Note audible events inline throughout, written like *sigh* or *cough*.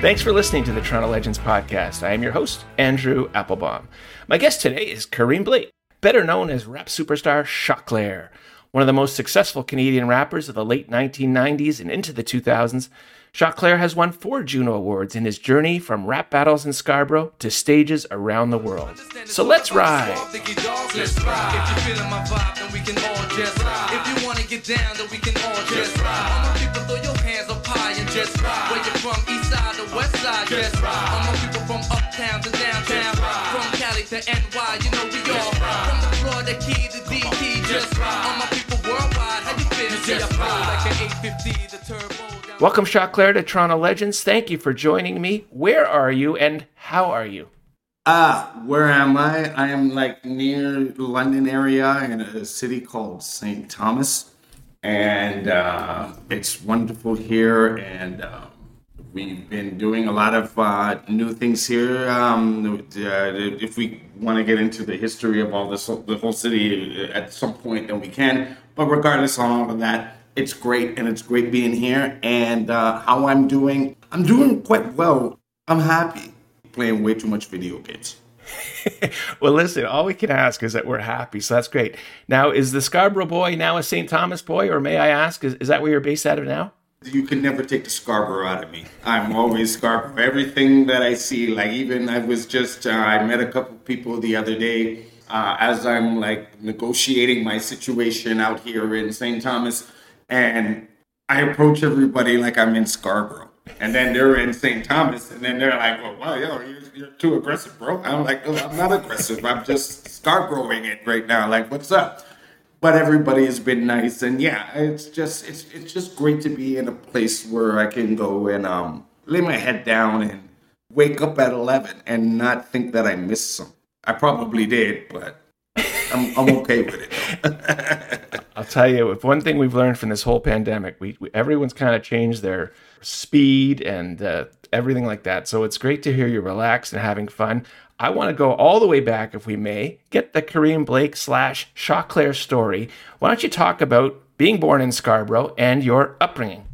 Thanks for listening to the Toronto Legends podcast. I am your host, Andrew Applebaum. My guest today is Kareem Blake, better known as rap superstar Choclair. One of the most successful Canadian rappers of the late 1990s and into the 2000s, Choclair has won four Juno Awards in his journey from rap battles in Scarborough to stages around the world. So let's ride. Ride. East side to just ride. All my people from uptown to downtown, from Cali to NY, you know we all from the Florida Key to DT, just ride. All my people worldwide, how you feeling? Just ride. Like an 850, the turbo. Welcome, Choclair, to Toronto Legends. Thank you for joining me. Where are you and how are you? Ah, uh, where am I? I am like near London area in a city called St. Thomas, and uh, it's wonderful here. And uh, we've been doing a lot of uh, new things here. Um, uh, if we want to get into the history of all this, the whole city at some point, then we can. But regardless of all of that, it's great, and it's great being here. And uh, how I'm doing, I'm doing quite well. I'm happy playing way too much video games. *laughs* well, listen, all we can ask is that we're happy, so that's great. Now, is the Scarborough boy now a St. Thomas boy, or may I ask, is, is that where you're based out of now? You can never take the Scarborough out of me. I'm always Scarborough. Everything that I see, like even I was just, uh, I met a couple people the other day uh, as I'm like negotiating my situation out here in St. Thomas and I approach everybody like I'm in Scarborough. And then they're in St. Thomas, and then they're like, well, wow, yo, you're, you're too aggressive, bro. I'm like, I'm not aggressive. I'm just Scarboroughing it right now. Like, what's up? But everybody has been nice, and yeah, it's just it's it's just great to be in a place where I can go and um lay my head down and wake up at eleven and not think that I missed some. I probably did, but I'm, I'm okay with it. *laughs* I'll tell you, if one thing we've learned from this whole pandemic, we, we everyone's kind of changed their speed and uh, everything like that. So it's great to hear you relaxed and having fun. I want to go all the way back, if we may, get the Kareem Blake slash Choclair story. Why don't you talk about being born in Scarborough and your upbringing?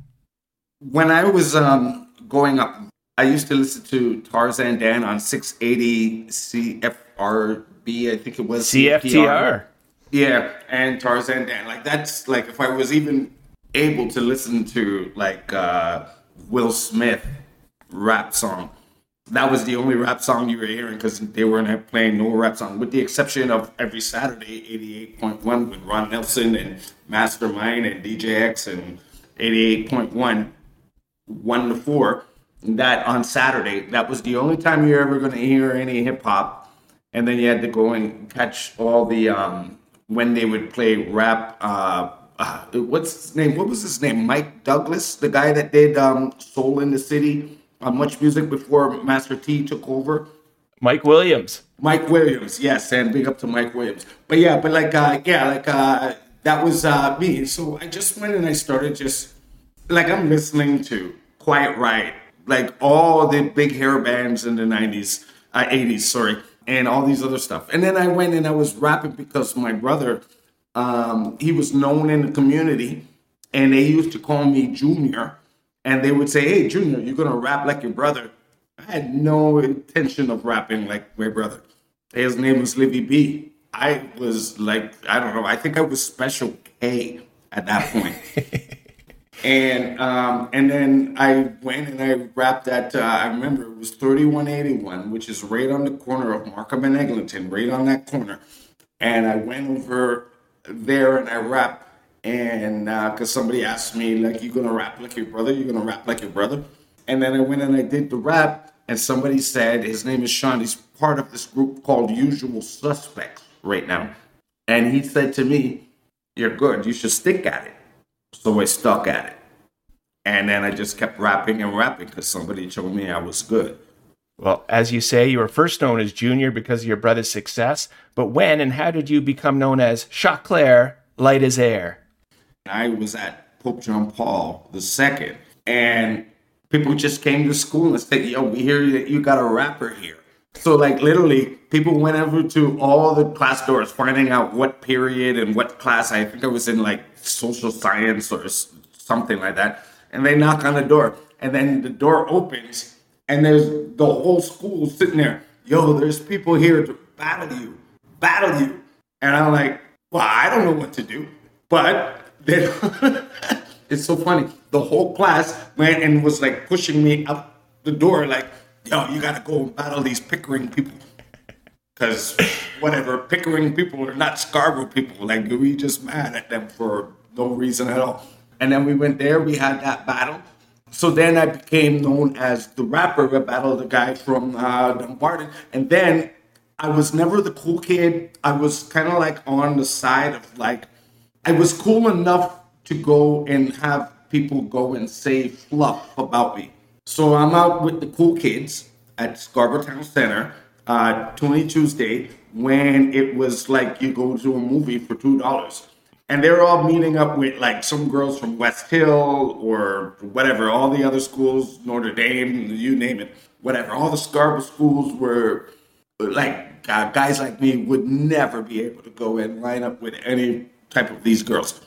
When I was um, growing up, I used to listen to Tarzan Dan on 680 CFR B, I think it was CFTR. Yeah, and Tarzan Dan. Like that's like if I was even able to listen to like uh, Will Smith rap song, that was the only rap song you were hearing because they weren't playing no rap song, with the exception of every Saturday, eighty eight point one with Ron Nelson and Mastermind and DJX and eighty eight point one, one to four. That on Saturday, that was the only time you're ever going to hear any hip hop and then you had to go and catch all the um, when they would play rap. Uh, uh, what's his name? What was his name? Mike Douglas, the guy that did um, Soul in the City, uh, much music before Master T took over. Mike Williams. Mike Williams, yes, and big up to Mike Williams. But yeah, but like uh, yeah, like uh, that was uh, me. So I just went and I started just like I'm listening to Quiet Riot, like all the big hair bands in the '90s, uh, '80s, sorry and all these other stuff. And then I went and I was rapping because my brother, um, he was known in the community, and they used to call me Junior. And they would say, "Hey, Junior, you're gonna rap like your brother." I had no intention of rapping like my brother. His name was Livy B. I was like, I don't know. I think I was Special K at that point. *laughs* And um, and then I went and I rapped that. Uh, I remember it was 3181, which is right on the corner of Markham and Eglinton, right on that corner. And I went over there and I rapped. And because uh, somebody asked me, like, you're gonna rap like your brother? you're gonna rap like your brother? And then I went and I did the rap. And somebody said his name is Sean. He's part of this group called Usual Suspects right now. And he said to me, "You're good. You should stick at it." So I stuck at it. And then I just kept rapping and rapping because somebody told me I was good. Well, as you say, you were first known as Junior because of your brother's success. But when and how did you become known as Choclair, light as air? I was at Pope John Paul II, and people just came to school and said, Yo, we hear that you got a rapper here. So, like, literally, people went over to all the class doors, finding out what period and what class. I think I was in like social science or something like that. And they knock on the door, and then the door opens, and there's the whole school sitting there. Yo, there's people here to battle you, battle you, and I'm like, well, I don't know what to do, but *laughs* it's so funny. The whole class went and was like pushing me out the door, like, yo, you gotta go battle these Pickering people. Because whatever, Pickering people are not Scarborough people. Like, we just mad at them for no reason at all. And then we went there, we had that battle. So then I became known as the rapper. I battled the guy from uh, Dunbarton. And then I was never the cool kid. I was kind of like on the side of like, I was cool enough to go and have people go and say fluff about me. So I'm out with the cool kids at Scarborough Town Center, uh, Toonie Tuesday, when it was like you go to a movie for two dollars and they're all meeting up with like some girls from West Hill or whatever, all the other schools, Notre Dame, you name it, whatever. All the Scarborough schools were like uh, guys like me would never be able to go and line up with any type of these girls.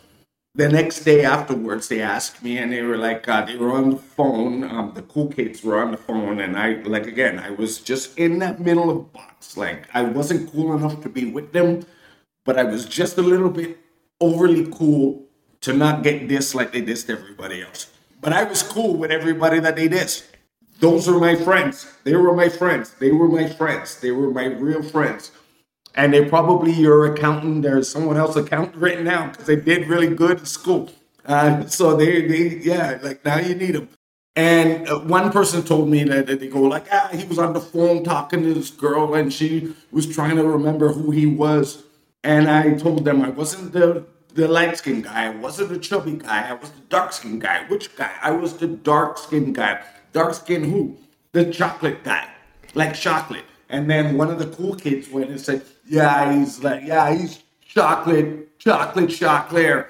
The next day afterwards, they asked me, and they were like, uh, they were on the phone. Um, the cool kids were on the phone, and I, like, again, I was just in that middle of box. Like, I wasn't cool enough to be with them, but I was just a little bit overly cool to not get dissed like they dissed everybody else. But I was cool with everybody that they dissed. Those are my friends. They were my friends. They were my friends. They were my real friends. And they probably your accountant or someone else accountant right now because they did really good in school. Uh, so they, they, yeah, like now you need them. And uh, one person told me that, that they go like, ah, he was on the phone talking to this girl and she was trying to remember who he was. And I told them I wasn't the, the light skinned guy, I wasn't the chubby guy, I was the dark skinned guy. Which guy? I was the dark skinned guy. Dark skin who? The chocolate guy, like chocolate. And then one of the cool kids went and said, Yeah, he's like, yeah, he's chocolate, chocolate, chocolate.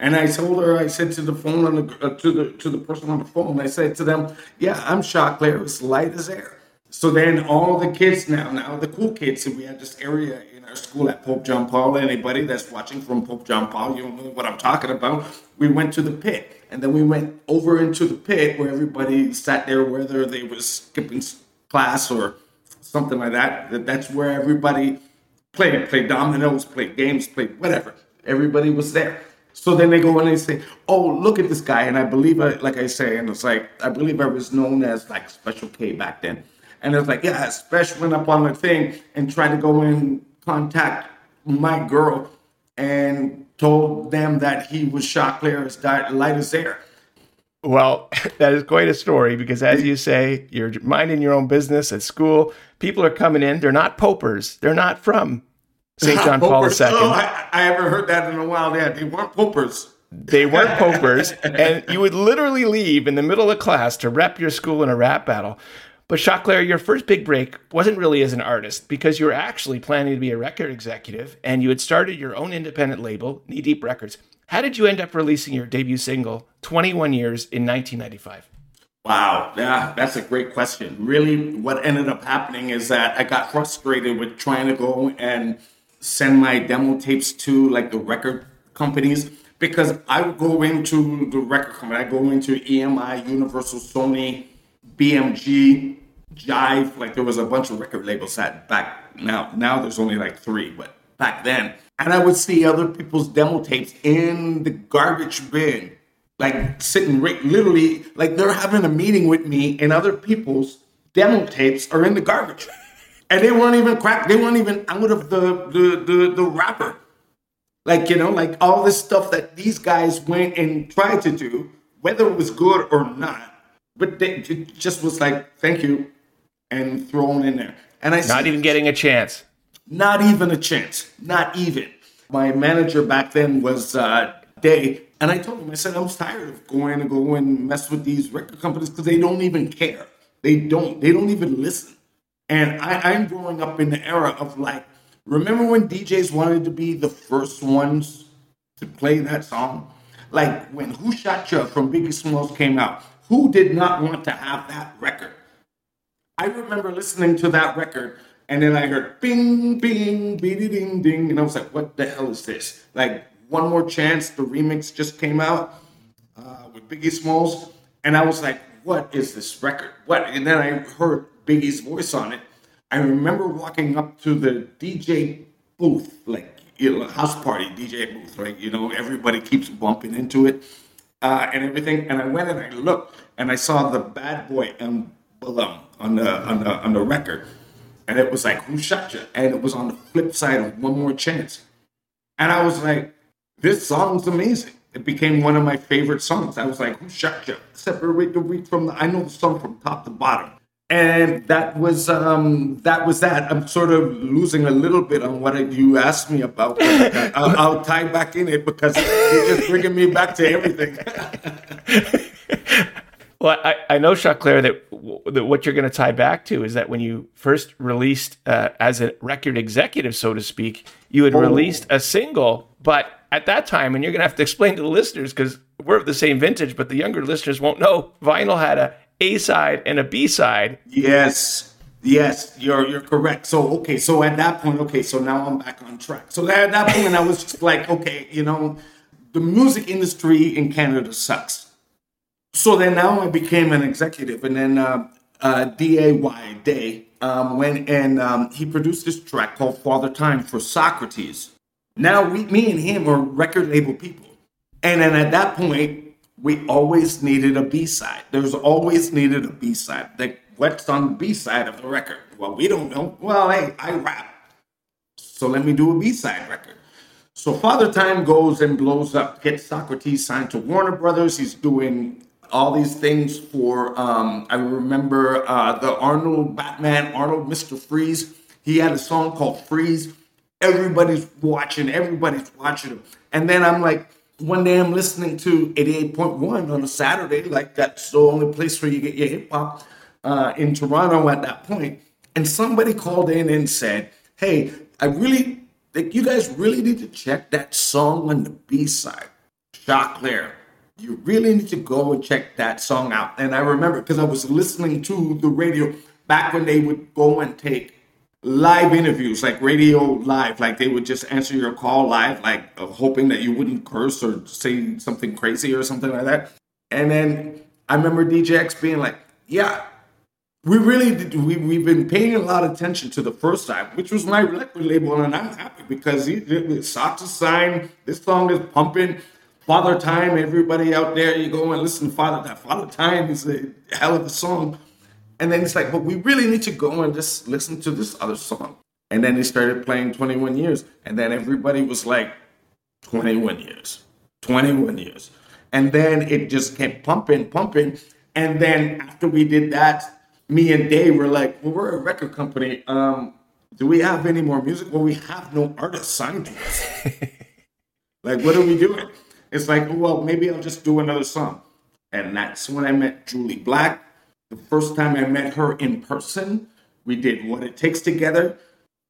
And I told her, I said to the phone on the uh, to the to the person on the phone, I said to them, "Yeah, I'm chocolate, as light as air." So then all the kids now, now the cool kids, and we had this area in our school at Pope John Paul. Anybody that's watching from Pope John Paul, you know what I'm talking about. We went to the pit, and then we went over into the pit where everybody sat there, whether they was skipping class or something like that. That's where everybody played, played dominoes, played games, played whatever. Everybody was there. So then they go and they say, "Oh, look at this guy," and I believe, I, like I say, and it's like I believe I was known as like Special K back then, and it's like, yeah, Special went up on the thing and tried to go in contact my girl and told them that he was Choclair as light as air. Well, *laughs* that is quite a story because, as you say, you're minding your own business at school. People are coming in. They're not popers. They're not from St. John Paul II. Oh, I, I, haven't heard that in a while. Yeah, they weren't popers. They weren't *laughs* popers. and you would literally leave in the middle of class to rep your school in a rap battle. But Choclair, your first big break wasn't really as an artist because you were actually planning to be a record executive and you had started your own independent label, Knee Deep Records. How did you end up releasing your debut single, 21 Years, in 1995? Wow, yeah, that's a great question. Really, what ended up happening is that I got frustrated with trying to go and send my demo tapes to like the record companies because I would go into the record company, I go into EMI, Universal, Sony, BMG, Jive. Like there was a bunch of record labels that back now. Now there's only like three, but back then, and I would see other people's demo tapes in the garbage bin, like sitting right, literally like they're having a meeting with me, and other people's demo tapes are in the garbage, and they weren't even cracked. They weren't even out of the the the, the wrapper. Like you know, like all this stuff that these guys went and tried to do, whether it was good or not but they, it just was like, thank you, and thrown in there. And I not said, even getting a chance. Not even a chance. Not even. My manager back then was uh, Day, and I told him, I said, I'm tired of going to go and mess with these record companies because they don't even care. They don't. They don't even listen. And I, I'm growing up in the era of like, remember when DJs wanted to be the first ones to play that song? Like when Who Shot Ya from Biggie Smalls came out. Who did not want to have that record? I remember listening to that record and then I heard bing, bing, beady ding, ding. And I was like, what the hell is this? Like, One More Chance, the remix just came out uh, with Biggie Smalls. And I was like, what is this record? What? And then I heard Biggie's voice on it. I remember walking up to the DJ booth, like you know, house party DJ booth, right? You know, everybody keeps bumping into it uh, and everything. And I went and I looked and I saw the Bad Boy emblem on the on the on the record, and it was like "Who Shot You?" and it was on the flip side of "One More Chance," and I was like, "This song's amazing." It became one of my favorite songs. I was like, "Who shot you?" Separate the wheat from the. I know the song from top to bottom and that was um, that was that. I'm sort of losing a little bit on what you asked me about. I'll, I'll, tie back in it because you're just bringing me back to everything. *laughs* well, I, I know, Choclair, that, w- that what you're going to tie back to is that when you first released uh, as a record executive, so to speak, you had oh. released a single, but at that time, and you're going to have to explain to the listeners because we're of the same vintage, but the younger listeners won't know. Vinyl had a a side and a B side. Yes. Yes, you're you're correct. So okay, so at that point, okay, so now I'm back on track. So at that point, I was just like, okay, you know, the music industry in Canada sucks. So then now I became an executive, and then uh, uh, Day Day um, went and um, he produced this track called Father Time for Saukrates. Now we, me and him are record label people, and then at that point, we always needed a B side. There's always needed a B side. Like, what's on the B side of the record? Well, we don't know. Well, hey, I rap. So let me do a B side record. So Father Time goes and blows up, gets Saukrates signed to Warner Brothers. He's doing all these things for, um, I remember uh, the Arnold Batman, Arnold Mr. Freeze. He had a song called Freeze. Everybody's watching, everybody's watching him. And then I'm like, one day I'm listening to 88.1 on a Saturday, like that's the only place where you get your hip hop uh, in Toronto at that point. And somebody called in and said, Hey, I really think you guys really need to check that song on the B side, Choclair. You really need to go and check that song out. And I remember because I was listening to the radio back when they would go and take live interviews, like radio live, like they would just answer your call live, like uh, hoping that you wouldn't curse or say something crazy or something like that. And then I remember DJX being like, "Yeah, we really did, we we've been paying a lot of attention to the first time, which was my record label, and I'm happy because he did to sign. This song is pumping." Father Time, everybody out there, you go and listen to Father Time. Father Time is a hell of a song. And then it's like, but we really need to go and just listen to this other song. And then they started playing 21 years. And then everybody was like, 21 years, 21 years. And then it just kept pumping, pumping. And then after we did that, me and Dave were like, well, we're a record company. Um, do we have any more music? Well, we have no artists signed to us. *laughs* like, what are we doing? It's like, well, maybe I'll just do another song. And that's when I met Jully Black. The first time I met her in person, we did What It Takes together.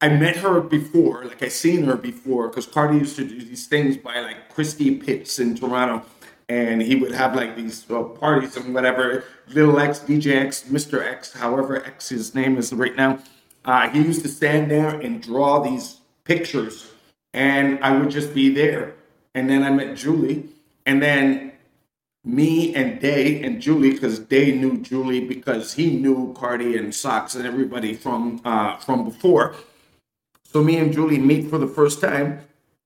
I met her before, like I seen her before, because Cardi used to do these things by like Christie Pitts in Toronto, and he would have like these uh, parties and whatever. Little X, DJ X, Mr. X, however X his name is right now. Uh, he used to stand there and draw these pictures, and I would just be there. And then I met Jully, and then me and Day and Jully, because Day knew Jully because he knew Cardi and Sox and everybody from uh, from before. So me and Jully meet for the first time,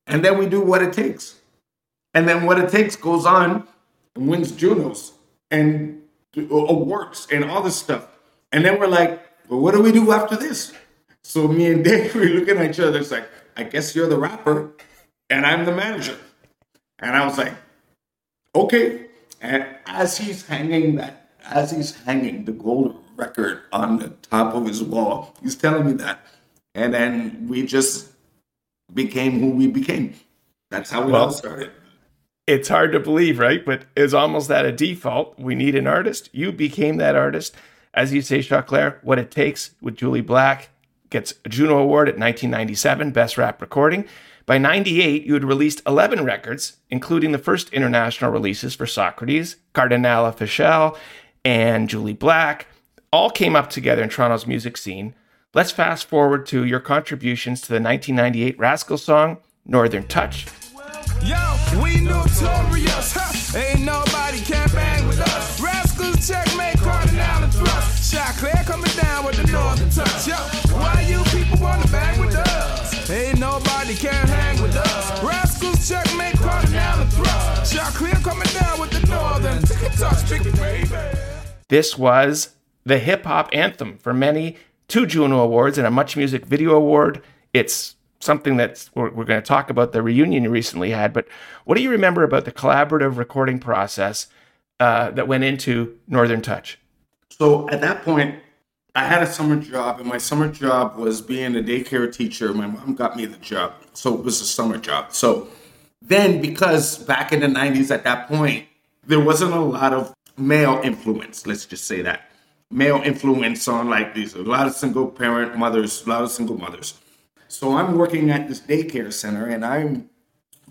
and then we do what it takes. And then what it takes goes on and wins Junos and awards and all this stuff. And then we're like, well, what do we do after this? So me and Dave, *laughs* we're looking at each other. It's like, I guess you're the rapper and I'm the manager. And I was like, okay. And as he's hanging that, as he's hanging the gold record on the top of his wall, he's telling me that. And then we just became who we became. That's how we well, all started. It's hard to believe, right? But it's almost at a default. We need an artist. You became that artist. As you say, Choclair, what it takes with Jully Black gets a Juno Award at 1997, Best Rap Recording. By 98, you had released 11 records, including the first international releases for Saukrates, Kardinal Offishall, and Jully Black. All came up together in Toronto's music scene. Let's fast forward to your contributions to the 1998 Rascal song, Northern Touch. Yo, we notorious, huh? Ain't nobody can bang with us. Rascalz checkmate Choclair coming down with the northern touch. Yo, why you people wanna bang northern touch, big baby. This was the hip hop anthem for many, two Juno Awards and a Much Music Video Award. It's something that we're, we're going to talk about the reunion you recently had. But what do you remember about the collaborative recording process uh, that went into Northern Touch? So at that point, I had a summer job, and my summer job was being a daycare teacher. My mom got me the job, so it was a summer job. So then, because back in the 90s, at that point, there wasn't a lot of male influence, let's just say that male influence on like these, a lot of single parent mothers, a lot of single mothers. So I'm working at this daycare center, and I'm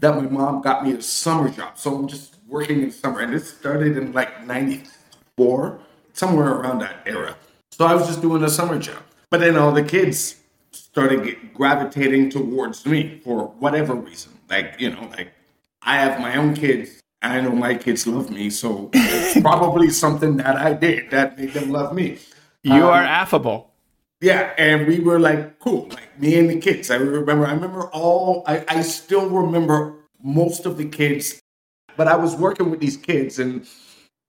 that my mom got me a summer job. So I'm just working in summer, and it started in like '94, somewhere around that era. So I was just doing a summer job, but then all the kids started gravitating towards me for whatever reason. Like you know, like I have my own kids. I know my kids love me, so it's probably *laughs* something that I did that made them love me. You um, are affable. Yeah, and we were like cool, like me and the kids. I remember, I remember all. I, I still remember most of the kids, but I was working with these kids, and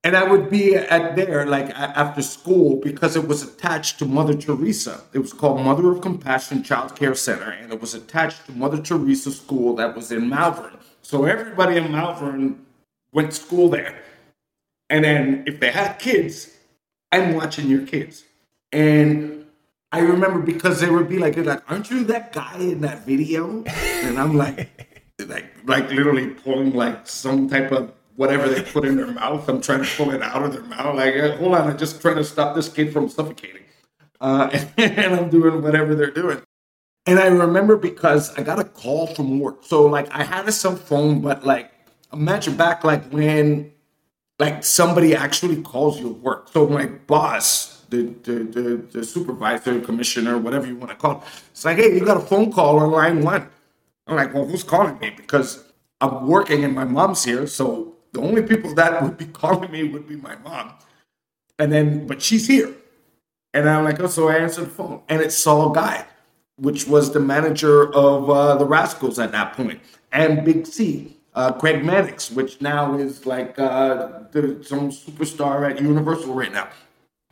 and I would be at there like after school because it was attached to Mother Teresa. It was called Mother of Compassion Child Care Center, and it was attached to Mother Teresa School that was in Malvern. So everybody in Malvern went to school there, and then if they had kids, I'm watching your kids, and I remember because they would be like, they're "Like, aren't you that guy in that video?" And I'm like, like, like literally pulling like some type of whatever they put in their mouth. I'm trying to pull it out of their mouth. Like, hold on, I'm just trying to stop this kid from suffocating. Uh, *laughs* and I'm doing whatever they're doing. And I remember because I got a call from work. So like I had a cell phone, but like imagine back like when like somebody actually calls you work. So my boss the, the, the, the supervisor, commissioner, whatever you want to call it. It's like, hey, you got a phone call on line one. I'm like, well, who's calling me? Because I'm working and my mom's here. So the only people that would be *laughs* calling me would be my mom. And then, but she's here. And I'm like, oh, so I answered the phone. And it's Sol Guy, which was the manager of uh, the Rascalz at that point, and Big C, uh, Craig Mannix, which now is like uh, the, some superstar at Universal right now.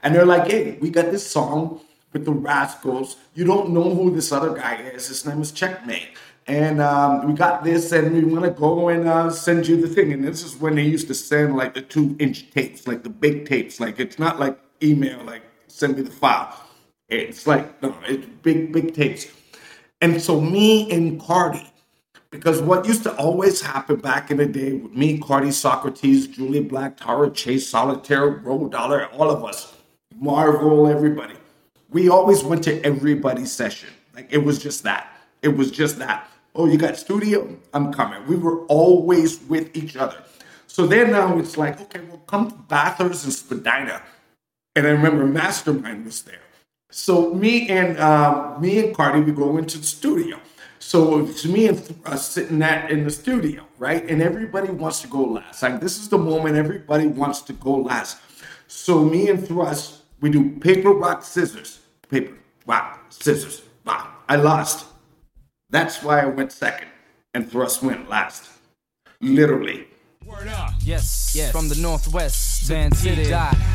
And they're like, hey, we got this song with the Rascalz. You don't know who this other guy is. His name is Checkmate. And um, we got this, and we want to go and uh, send you the thing. And this is when they used to send like the two inch tapes, like the big tapes. Like it's not like email, like send me the file. It's like, no, it's big, big tapes. And so me and Cardi, because what used to always happen back in the day with me, Cardi, Saukrates, Jully Black, Tara Chase, Solitaire, Road Dollar, all of us, Marvel, everybody. We always went to everybody's session. Like it was just that. It was just that. Oh, you got studio? I'm coming. We were always with each other. So then now it's like, okay, well, come to Bathurst and Spadina. And I remember Mastermind was there. So me and uh, me and Cardi, we go into the studio. So it's me and uh, sitting that in the studio, right? And everybody wants to go last. Like this is the moment everybody wants to go last. So me and Thrust we do paper, rock, scissors. Paper, rock, scissors, rock. I lost. That's why I went second and Thrust went last. Literally. Word up. Yes, yes. From the northwest, Van City.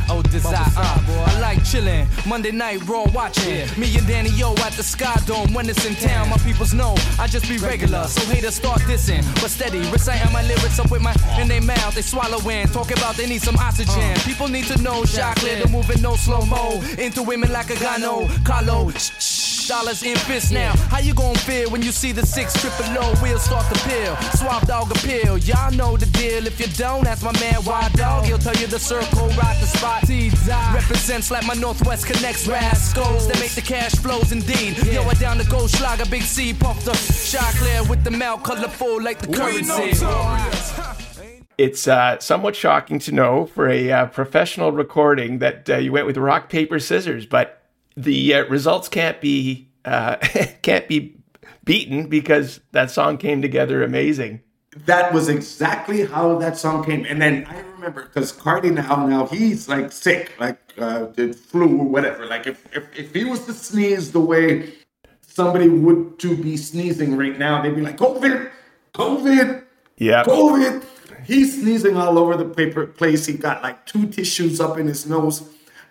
Oh, desire. Uh, I like chillin'. Monday night, raw watching. Yeah. Me and Danny O at the Sky Dome. When it's in town, my peoples know I just be regular. So haters start dissing. But steady, reciting my lyrics up with my in their mouth. They swallow in. Talk about they need some oxygen. Uh. People need to know. Choclair, the moving no slow mo. Into women like a gano. Carlo. Shh, shh dollars in fists now. How you gonna feel when you see the six triple low wheels start to peel? Swap dog appeal, y'all know the deal. If you don't, ask my man Wild Dog. He'll tell you the circle, rock the spot. Represents like my Northwest connects rascals that make the cash flows indeed. Yo, I down the gold schlager, big C, puff the Choclair with the mouth colorful like the currency. It's uh, somewhat shocking to know for a uh, professional recording that uh, you went with rock, paper, scissors, but the uh, results can't be uh, *laughs* can't be beaten because that song came together amazing. That was exactly how that song came. And then I remember because Cardi now, now he's like sick, like uh, the flu or whatever. Like if, if if he was to sneeze the way somebody would to be sneezing right now, they'd be like COVID, COVID, Yeah. COVID. He's sneezing all over the paper place. He got like two tissues up in his nose.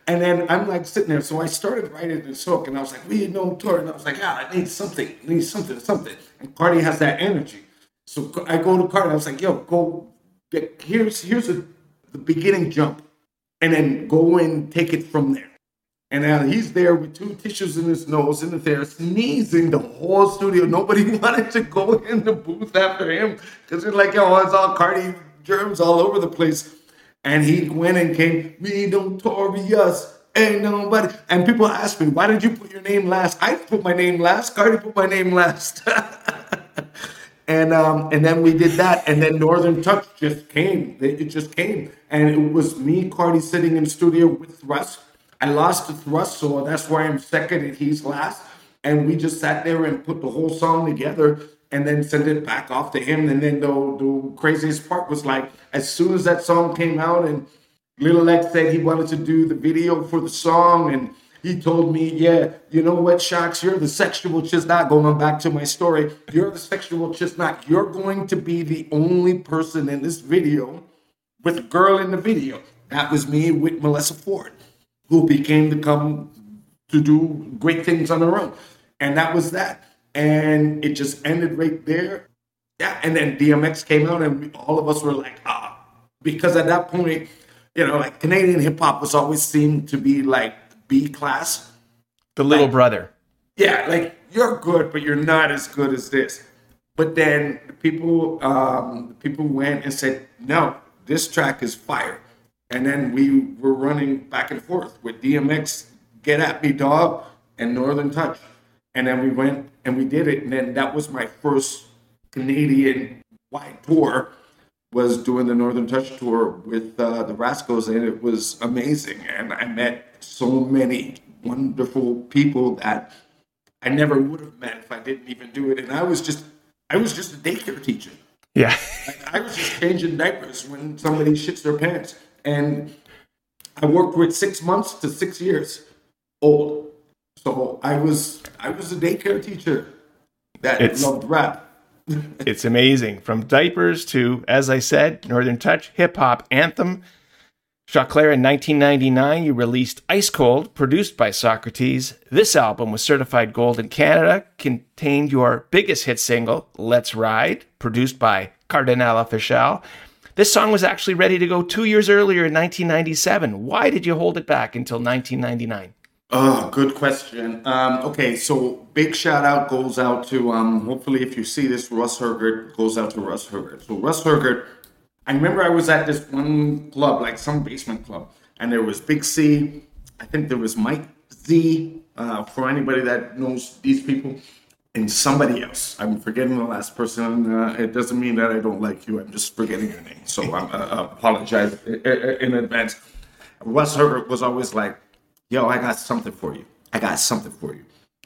And then I'm like sitting there. So I started writing this hook and I was like, we need no tour. And I was like, ah, I need something. I need something, something. And Cardi has that energy. So I go to Cardi. I was like, yo, go here's here's a, the beginning jump. And then go and take it from there. And now he's there with two tissues in his nose in there, sneezing the whole studio. Nobody *laughs* wanted to go in the booth after him because they're like, yo, it's all Cardi germs all over the place. And he went and came, me notorious, ain't nobody. And people ask me, why did you put your name last? I put my name last. Cardi put my name last. *laughs* and um, and then we did that, and then Northern Touch just came. It just came, and it was me, Cardi, sitting in studio with Russ. I lost to Thrust, so that's why I'm second and he's last. And we just sat there and put the whole song together and then sent it back off to him. And then the, the craziest part was like, as soon as that song came out and Little X said he wanted to do the video for the song and he told me, yeah, you know what, Shocks, you're the sexual chestnut. Going back to my story, you're the sexual chestnut. You're going to be the only person in this video with a girl in the video. That was me with Melissa Ford, who became to come to do great things on her own. And that was that. And it just ended right there. Yeah. And then DMX came out, and all of us were like, ah, because at that point, you know, like Canadian hip hop was always seemed to be like B class. The little Like- brother. Yeah, like you're good, but you're not as good as this. But then people, um, people went and said, no, this track is fire. And then we were running back and forth with DMX, Get At Me Dog, and Northern Touch. And then we went and we did it. And then that was my first Canadian wide tour was doing the Northern Touch tour with uh, the Rascalz, and it was amazing. And I met so many wonderful people that I never would have met if I didn't even do it. And I was just, I was just a daycare teacher. Yeah. Like, I was just changing diapers when somebody shits their pants. And I worked with six months to six years old. So I was, I was a daycare teacher that It's- loved rap. *laughs* It's amazing. From diapers to, as I said, Northern Touch, hip hop anthem. Choclair in 1999, you released Ice Cold, produced by Saukrates. This album was certified gold in Canada, contained your biggest hit single, Let's Ride, produced by Kardinal Offishall. This song was actually ready to go two years earlier in 1997. Why did you hold it back until 1999? Oh, good question. Um, okay, so big shout out goes out to um, hopefully if you see this, Russ Hergert goes out to Russ Hergert. So Russ Hergert, I remember I was at this one club, like some basement club, and there was Big C. I think there was Mike Z. Uh, for anybody that knows these people, and somebody else. I'm forgetting the last person. Uh, it doesn't mean that I don't like you. I'm just forgetting your name. So I uh, apologize i- i- in advance. Russ Hergert was always like, yo, I got something for you. I got something for you.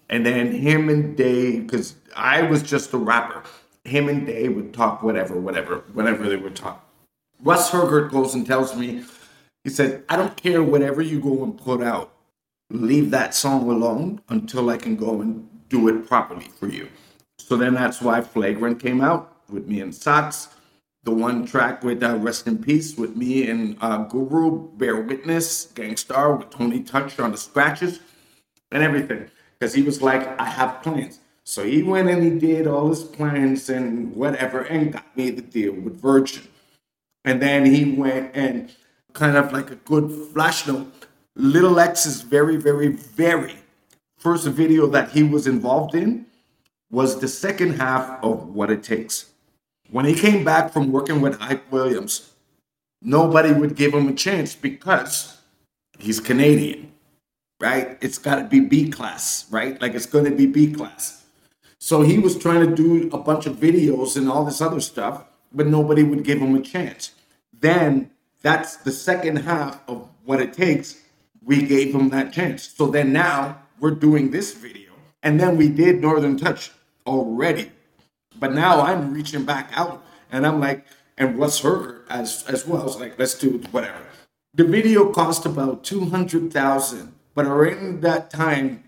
And then him and Dave, because I was just a rapper, him and Dave would talk whatever, whatever, whatever they would talk. Russ Hergert goes and tells me, he said, I don't care whatever you go and put out. Leave that song alone until I can go and do it properly for you. So then that's why Flagrant came out with me and Socks. The one track with uh, Rest in Peace with me and uh, Guru, Bear Witness, Gang Starr with Tony Touch on the scratches and everything. Because he was like, I have plans. So he went and he did all his plans and whatever and got me the deal with Virgin. And then he went and kind of like a good flash note. Little X is very, very, very first video that he was involved in was the second half of What It Takes. When he came back from working with Hype Williams, nobody would give him a chance because he's Canadian, right? It's got to be B class, right? Like it's going to be B class. So he was trying to do a bunch of videos and all this other stuff, but nobody would give him a chance. Then that's the second half of what it takes. We gave him that chance. So then now we're doing this video. And then we did Northern Touch already. But now I'm reaching back out And I'm like, and Russ Herger as as well. I was like, let's do whatever. The video cost about two hundred thousand, but around that time,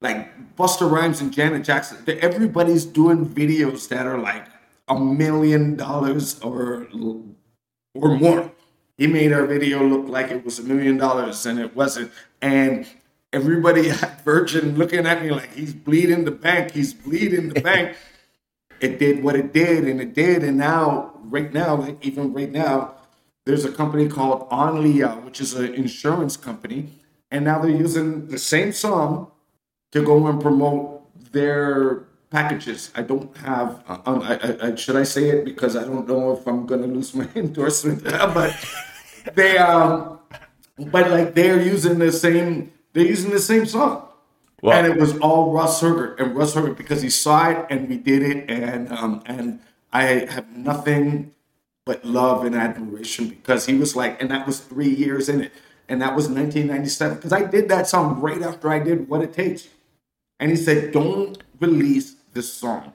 like Busta Rhymes and Janet Jackson, everybody's doing videos that are like a million dollars or or more. He made our video look like it was a million dollars and it wasn't. And everybody *laughs* at Virgin looking at me like he's bleeding the bank, he's bleeding the bank. *laughs* It did what it did, and it did. And now, right now, like even right now, there's a company called Onlia, which is an insurance company, and now they're using the same song to go and promote their packages. I don't have. Uh, um, I, I, should I say it because I don't know if I'm going to lose my *laughs* endorsement. *laughs* but they um, but like they're using the same. They're using the same song. Wow. And it was all Russ Herger and Russ Herger because he saw it and we did it and um, and I have nothing but love and admiration because he was like and that was three years in it and that was 1997 because I did that song right after I did What It Takes and he said don't release this song.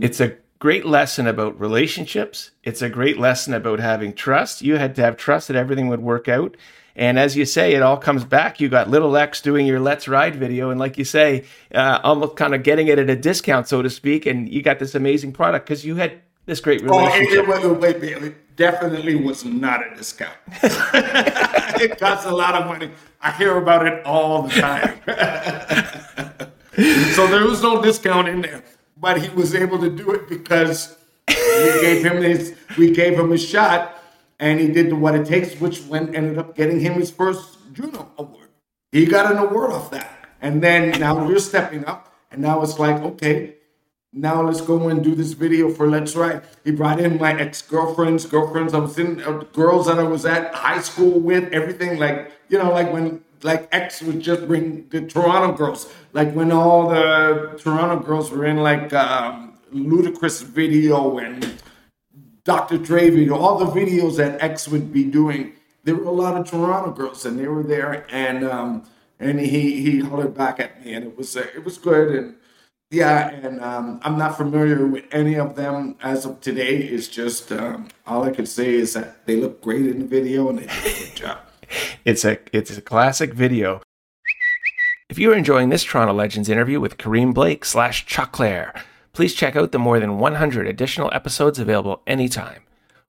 It's a great lesson about relationships. It's a great lesson about having trust. You had to have trust that everything would work out. And as you say, it all comes back. You got Little X doing your Let's Ride video, and like you say, uh, almost kind of getting it at a discount, so to speak. And you got this amazing product because you had this great relationship. Oh, it, wait, wait, it definitely was not a discount. *laughs* it costs a lot of money. I hear about it all the time. *laughs* so there was no discount in there, but he was able to do it because we gave him his we gave him a shot, and he did the what it takes, which went ended up getting him his first Juno award. He got an award off that, and then now we're stepping up, and now it's like okay. Now let's go and do this video for Let's Ride. He brought in my ex-girlfriends, girlfriends I was in, uh, girls that I was at high school with, everything like you know, like when like X would just bring the Toronto girls, like when all the Toronto girls were in like um, Ludacris video and Dr. Dre video, all the videos that X would be doing. There were a lot of Toronto girls, and they were there, and um, and he he hollered back at me, and it was uh, it was good, and yeah, and um, I'm not familiar with any of them as of today. It's just um, all I could say is that they look great in the video, and they did a good job it's a it's a classic video. If you are enjoying this Toronto Legends interview with Kareem Blake slash Choclair, please check out the more than 100 additional episodes available anytime.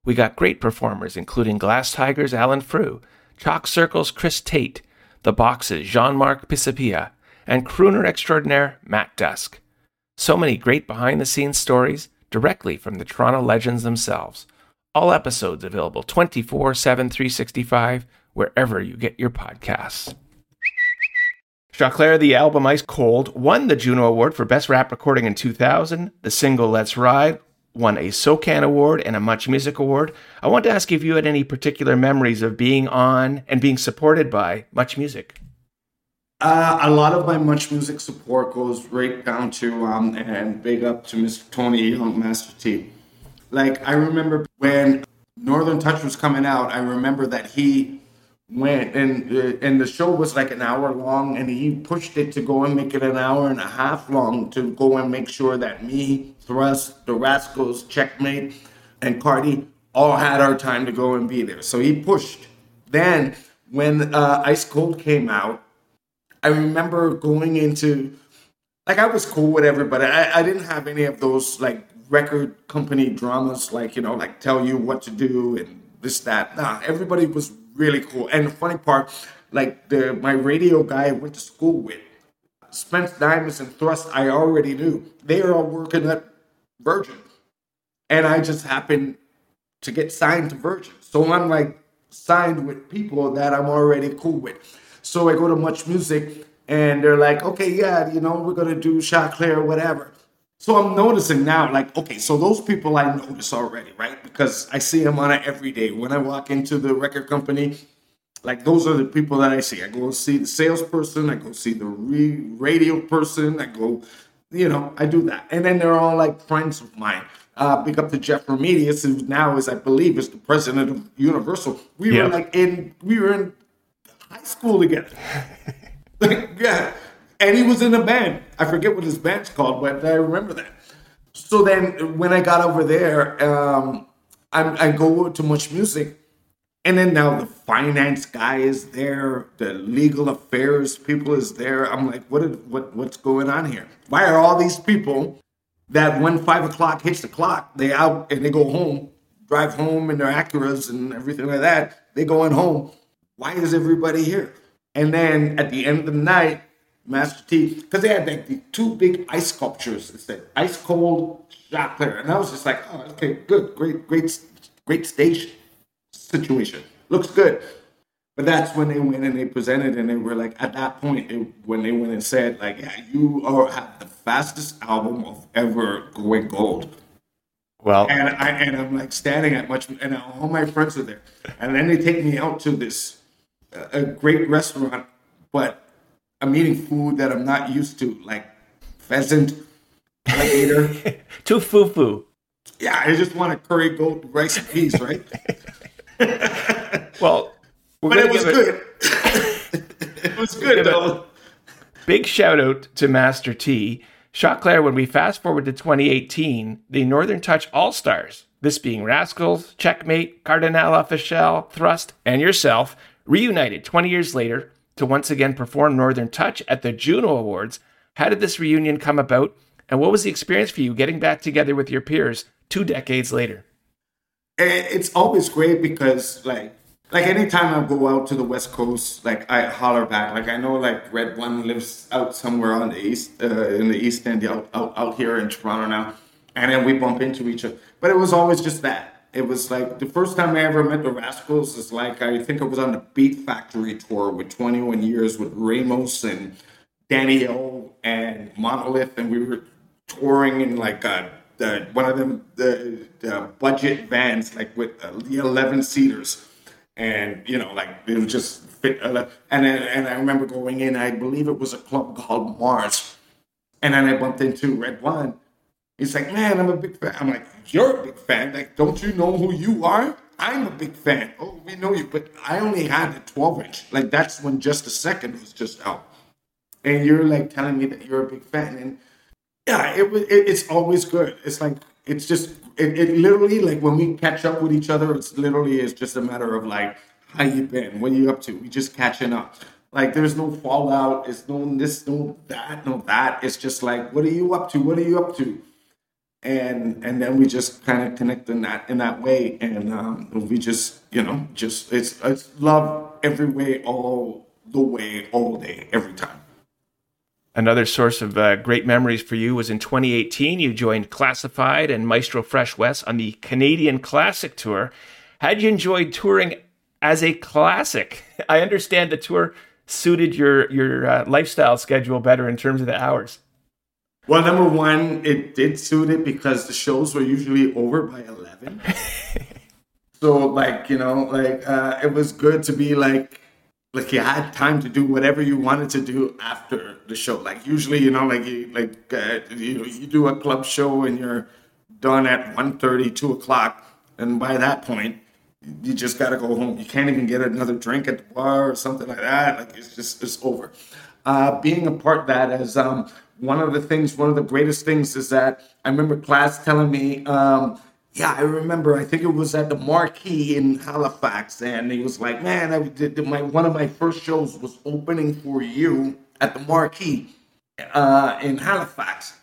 We got great performers including Glass Tigers Alan Frew, Chalk Circle's Chris Tate, The Boxes Jean-Marc Pisapia, and crooner extraordinaire Matt Dusk. So many great behind the scenes stories directly from the Toronto Legends themselves. All episodes available 24 7 365 wherever you get your podcasts. Choclair, the album Ice Cold, won the Juno Award for Best Rap Recording in 2000. The single Let's Ride won a SOCAN Award and a Much Music Award. I want to ask if you had any particular memories of being on and being supported by Much Music. Uh, a lot of my Much Music support goes right down to, um, and big up to Mr. Tony Young, Master T. Like, I remember when Northern Touch was coming out, I remember that he went and uh, and the show was like an hour long and he pushed it to go and make it an hour and a half long to go and make sure that me thrust the rascals checkmate and cardi all had our time to go and be there. So he pushed. Then when uh, ice cold came out i remember going into like i was cool with everybody I, I didn't have any of those like record company dramas like you know like tell you what to do and this that nah everybody was really cool. And the funny part, like the my radio guy I went to school with, Spence Diamonds and Thrust, I already knew. They are all working at Virgin. And I just happened to get signed to Virgin. So I'm like signed with people that I'm already cool with. So I go to Much Music and they're like, okay, yeah, you know, we're gonna do Choclair, whatever. So I'm noticing now, like, okay, so those people I notice already, right? Because I see them on it every day. When I walk into the record company, like those are the people that I see. I go see the salesperson, I go see the re- radio person, I go, you know, I do that. And then they're all like friends of mine. Uh, big up to Jeff Remedios, who now is, I believe, is the president of Universal. We were like in, we were in high school together. like, *laughs* *laughs* yeah and he was in a band. I forget what his band's called, but I remember that. So then when I got over there, um, I, I go to Much Music, and then now the finance guy is there, the legal affairs people is there. I'm like, what, is, what what's going on here? Why are all these people that when five o'clock hits the clock, they out and they go home, drive home in their Acuras and everything like that. They going home. Why is everybody here? And then at the end of the night, Master T, because they had like the two big ice sculptures. It said ice cold Choclair. And I was just like, oh, okay, good, great, great, great stage situation. Looks good. But that's when they went and they presented, and they were like, at that point, it, when they went and said, like, yeah, you are have the fastest album of ever going gold. Well, and I and I'm like standing at much, and all my friends are there, and then they take me out to this uh, a great restaurant, but I'm eating food that I'm not used to, like pheasant, alligator. *laughs* Too foo foo. Yeah, I just want a curry goat rice and peas, right? *laughs* well, but *laughs* it was good. it was good though. Big shout out to Master T. Choclair, when we fast forward to 2018, the Northern Touch All Stars, this being Rascalz, Checkmate, Kardinal Offishall, Thrust, and yourself, reunited 20 years later to once again perform Northern Touch at the Juno Awards. How did this reunion come about, and what was the experience for you getting back together with your peers two decades later? It's always great because, like, like anytime I go out to the West Coast, like I holler back. Like I know, like Red1 lives out somewhere on the east, uh, in the East End, out, out out here in Toronto now, and then we bump into each other. But it was always just that. It was like the first time I ever met the Rascalz is like I think I was on the Beat Factory tour with 21 years with Ramos and Daniel and Monolith, and we were touring in like a, the, one of them the, the budget vans, like with uh, the 11 seaters and you know, like it was just fit. And then, and I remember going in. I believe it was a club called Mars, and then I bumped into Red1. He's like, "Man, I'm a big fan." I'm like, "You're a big fan? Like, don't you know who you are?" I'm a big fan. Oh, we know you, but I only had the 12 inch. Like that's when just a second was just out, and you're like telling me that you're a big fan, and yeah, it was. It, it's always good. It's like it's just it, it literally like when we catch up with each other, it's literally is just a matter of like how you been, what are you up to? We just catching up. Like there's no fallout, it's no this, no that, no that. It's just like what are you up to? What are you up to? And and then we just kind of connect in that in that way, and um, we just you know just it's it's love every way, all the way, all day, every time. Another source of uh, great memories for you was in 2018. You joined Classified and Maestro Fresh Wes on the Canadian Classic Tour. Had you enjoyed touring as a classic? *laughs* I understand the tour suited your your uh, lifestyle schedule better in terms of the hours. Well, number one, it did suit it because the shows were usually over by eleven. *laughs* so, like you know, like uh, it was good to be like like you had time to do whatever you wanted to do after the show. Like usually, you know, like you like uh, you, you do a club show and you're done at 1.30, 2 o'clock, and by that point, you just got to go home. You can't even get another drink at the bar or something like that. Like it's just it's over. Uh, being a part of that as um, one of the things, one of the greatest things is that I remember class telling me. Um, yeah, I remember. I think it was at the Marquee in Halifax, and he was like, "Man, I did my one of my first shows was opening for you at the Marquee uh, in Halifax."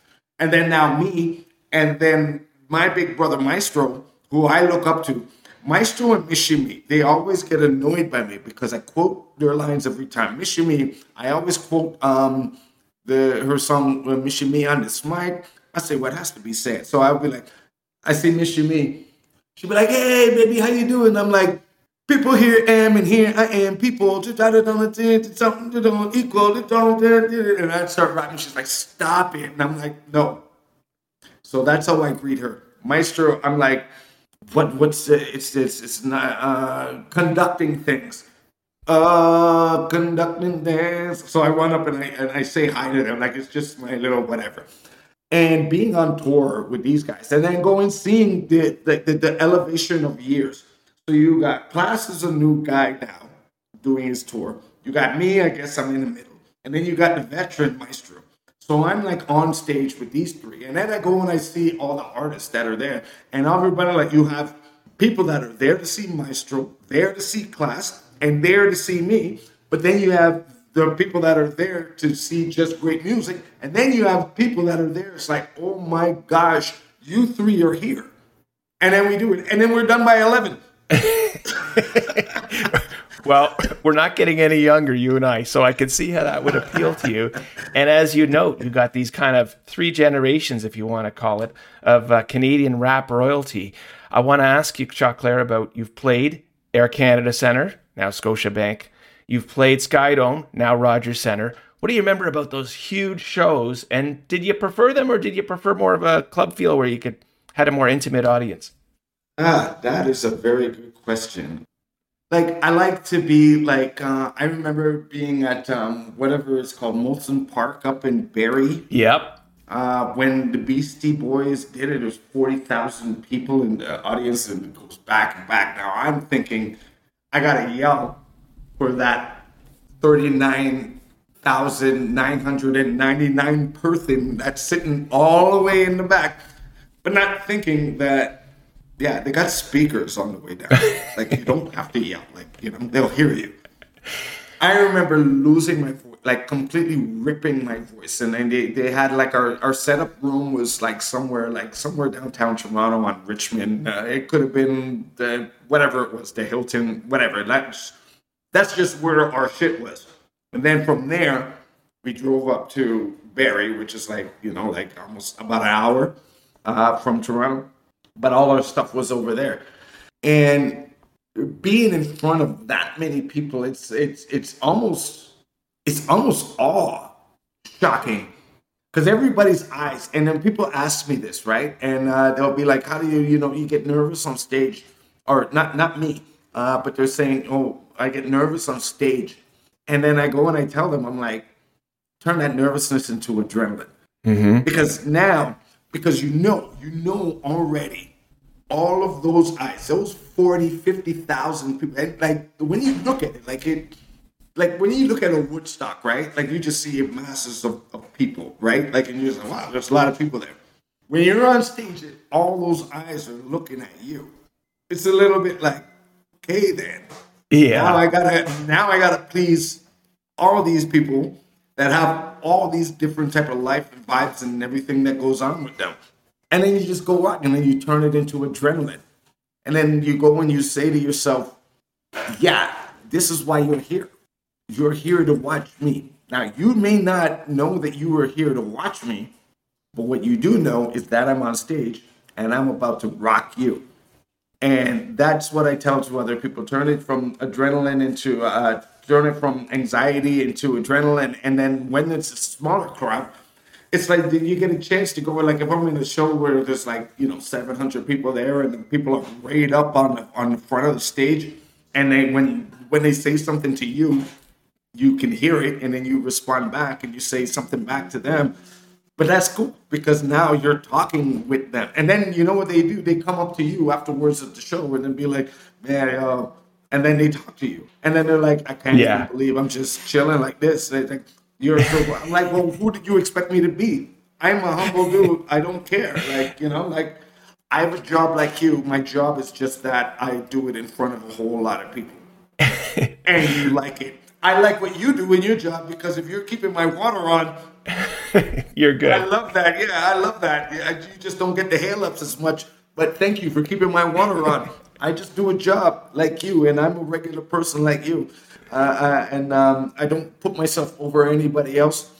And then now me, and then my big brother Maestro, who I look up to, Maestro and Michie Mee, they always get annoyed by me because I quote their lines every time. Michie Mee, I always quote um, the her song uh, Michie Mee on this mic. I say what has to be said, so I'll be like. I see Miss Shami. She'd be like, hey, baby, how you doing? I'm like, people here am and here I am. People something equal and I start rapping. She's like, stop it. And I'm like, no. So that's how I greet her. Maestro, I'm like, what what's uh, it's it's it's not uh, conducting things. Uh conducting dance. So I run up and I and I say hi to them, like it's just my little whatever and being on tour with these guys and then going seeing the, the, the, the elevation of years. So you got Class is a new guy now doing his tour. You got me, I guess I'm in the middle. And then you got the veteran maestro. So I'm like on stage with these three, and then I go and I see all the artists that are there, and everybody like you have people that are there to see Maestro, there to see class, and there to see me. But then you have the people that are there to see just great music, and then you have people that are there. It's like, oh my gosh, you three are here, and then we do it, and then we're done by eleven. *laughs* well, we're not getting any younger, you and I, so I can see how that would appeal to you. And as you note, you got these kind of three generations, if you want to call it, of uh, Canadian rap royalty. I want to ask you, Choclair, about you've played Air Canada Centre, now Scotiabank. You've played Skydome, now Rogers Centre. What do you remember about those huge shows? And did you prefer them, or did you prefer more of a club feel where you could had a more intimate audience? Ah, that is a very good question like I like to be like uh, I remember being at um, whatever it's called Molson Park up in Barrie. Yep. Uh, when the Beastie Boys did it, it was forty thousand people in the audience, and it goes back and back. Now I'm thinking, I gotta yell for that thirty nine thousand nine hundred and ninety nine person that's sitting all the way in the back, but not thinking that yeah, they got speakers on the way down. *laughs* like you don't have to yell. Like you know, they'll hear you. I remember losing my voice, like completely ripping my voice, and then they, they had like our, our setup room was like somewhere like somewhere downtown Toronto on Richmond. Uh, it could have been the whatever it was, the Hilton, whatever. That's that's just where our shit was. And then from there, we drove up to Barrie, which is like you know like almost about an hour uh, from Toronto but all our stuff was over there. And being in front of that many people, it's it's it's almost it's almost awe shocking because everybody's eyes. And then people ask me this, right? And uh, they'll be like, "How do you you know you get nervous on stage?" Or not not me, uh, but they're saying, "Oh, I get nervous on stage." And then I go and I tell them, I'm like, turn that nervousness into adrenaline. Mm-hmm. Because now because you know, you know already all of those eyes, those 40, 50,000 people. And like when you look at it, like it, like when you look at a Woodstock, right? Like you just see masses of, of people, right? Like and you're just like, wow, there's a lot of people there. When you're on stage, all those eyes are looking at you. It's a little bit like, okay, then. Yeah. Now I gotta now I gotta please all these people that have all these different type of life and vibes and everything that goes on with them. And then you just go out and then you turn it into adrenaline. And then you go and you say to yourself, yeah, this is why you're here. You're here to watch me. Now, you may not know that you are here to watch me, but what you do know is that I'm on stage and I'm about to rock you. And that's what I tell to other people. Turn it from adrenaline into uh, turn it from anxiety into adrenaline. And then when it's a smaller crowd, it's like you get a chance to go like if I'm in a show where there's like you know 700 people there and the people are right up on the, on the front of the stage, and they when when they say something to you, you can hear it and then you respond back and you say something back to them. But that's cool because now you're talking with them, and then you know what they do? They come up to you afterwards at the show and then be like, "Man, uh, and then they talk to you, and then they're like, "I can't yeah. even believe I'm just chilling like this." They think you're so. *laughs* I'm like, well, who did you expect me to be? I'm a humble dude. I don't care. Like you know, like I have a job like you. My job is just that I do it in front of a whole lot of people, *laughs* and you like it. I like what you do in your job because if you're keeping my water on, *laughs* you're good. I love that. Yeah, I love that. You just don't get the hail ups as much. But thank you for keeping my water on. I just do a job like you, and I'm a regular person like you. Uh, uh, and um, I don't put myself over anybody else.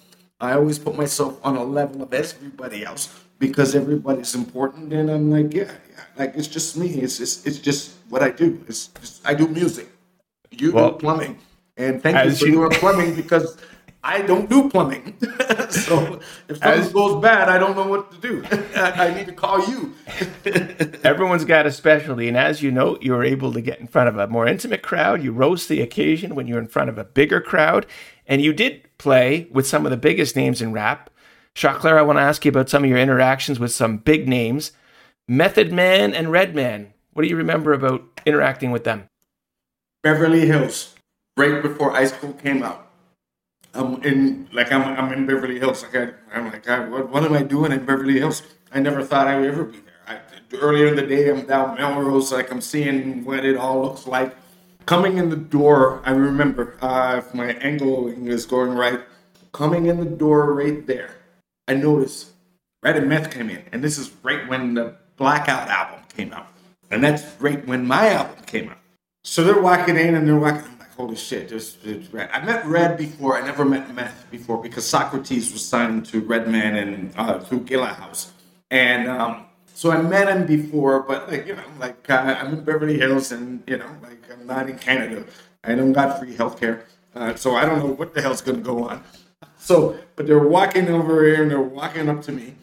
I always put myself on a level of everybody else because everybody's important. And I'm like, yeah, yeah like it's just me. It's just it's just what I do. It's just, I do music. You well, do plumbing, and thank you for you, doing plumbing because I don't do plumbing. *laughs* so if something As, goes bad, I don't know what to do. *laughs* I need to call you. *laughs* everyone's got a specialty. And as you know, you were able to get in front of a more intimate crowd. You rose the occasion when you're in front of a bigger crowd. And you did play with some of the biggest names in rap. Choclair, I want to ask you about some of your interactions with some big names. Method Man and Redman. What do you remember about interacting with them? Beverly Hills, right before Ice Cold came out I'm in like I'm I'm in Beverly Hills. Like I, I'm like, God, what what am I doing in Beverly Hills? I never thought I would ever be there. I, earlier in the day, I'm down Melrose, like I'm seeing what it all looks like. Coming in the door, I remember uh, if my angling is going right. Coming in the door right there, I noticed Red and Meth came in, and this is right when the Blackout album came out, and that's right when my album came out. So they're walking in, and they're walking. Holy shit! There's, Red. I met Red before. I never met Meth before because Saukrates was signed to Redman and uh, through Gilla House, and um, so I met him before. But like you know, like uh, I'm in Beverly Hills, and you know, like I'm not in Canada. I don't got free healthcare, uh, so I don't know what the hell's going to go on. So, but they're walking over here and they're walking up to me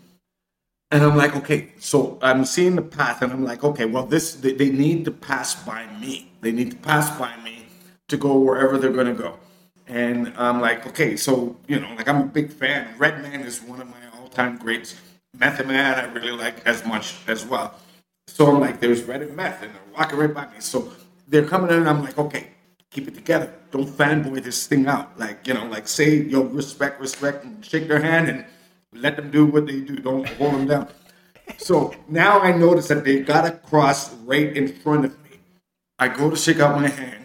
and I'm like, okay, so I'm seeing the path, and I'm like, okay, well, this they, they need to pass by me. They need to pass by me to go wherever they're gonna go. And I'm like, okay, so you know, like I'm a big fan. Redman is one of my all-time greats. Method Man, I really like as much as well. So I'm like, there's Red and Meth, and they're walking right by me. So they're coming in, and I'm like, okay, keep it together. Don't fanboy this thing out. Like, you know, like say, yo, respect, respect, and shake their hand and let them do what they do. Don't hold them down. So now I notice that they got a cross right in front of me. I go to shake out my hand,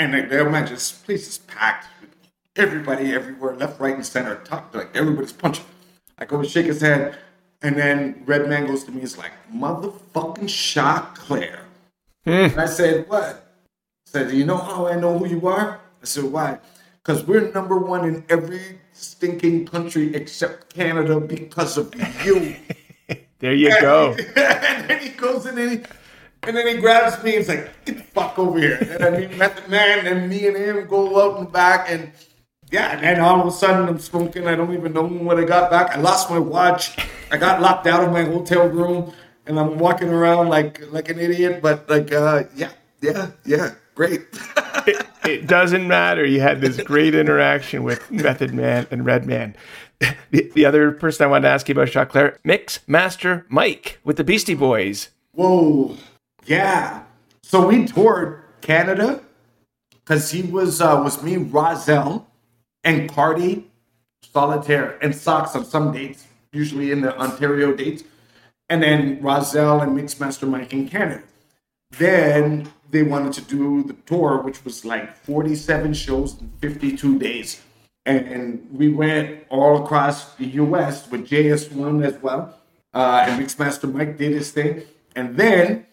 and like, man just place is packed with everybody everywhere, left, right, and center. Top, like everybody's punching. I go to shake his hand, and then Redman goes to me. He's like, "Motherfucking Choclair." Hmm. And I said, "What?" I said, "You know how I know who you are?" I said, "Why?" Because we're number one in every stinking country except Canada because of you. *laughs* There you go. *laughs* and then he goes in and he, and then he grabs me and he's like, get the fuck over here. And then he met the man and me and him go out in the back and yeah, and then all of a sudden I'm smoking. I don't even know when I got back. I lost my watch. I got locked out of my hotel room and I'm walking around like like an idiot. But like uh yeah, yeah, yeah, great. *laughs* it, it doesn't matter. You had this great interaction with Method Man and Redman. The, the other person I wanted to ask you about Choclair, Mix Master Mike with the Beastie Boys. Whoa, yeah. So we toured Canada because he was uh, was me, Rozelle, and Cardi, Solitaire, and Sox on some dates, usually in the Ontario dates, and then Rozelle and Mix Master Mike in Canada. Then they wanted to do the tour, which was like 47 shows in 52 days. And we went all across the US with JS1 as well. Uh, and Mix Master Mike did his thing. And then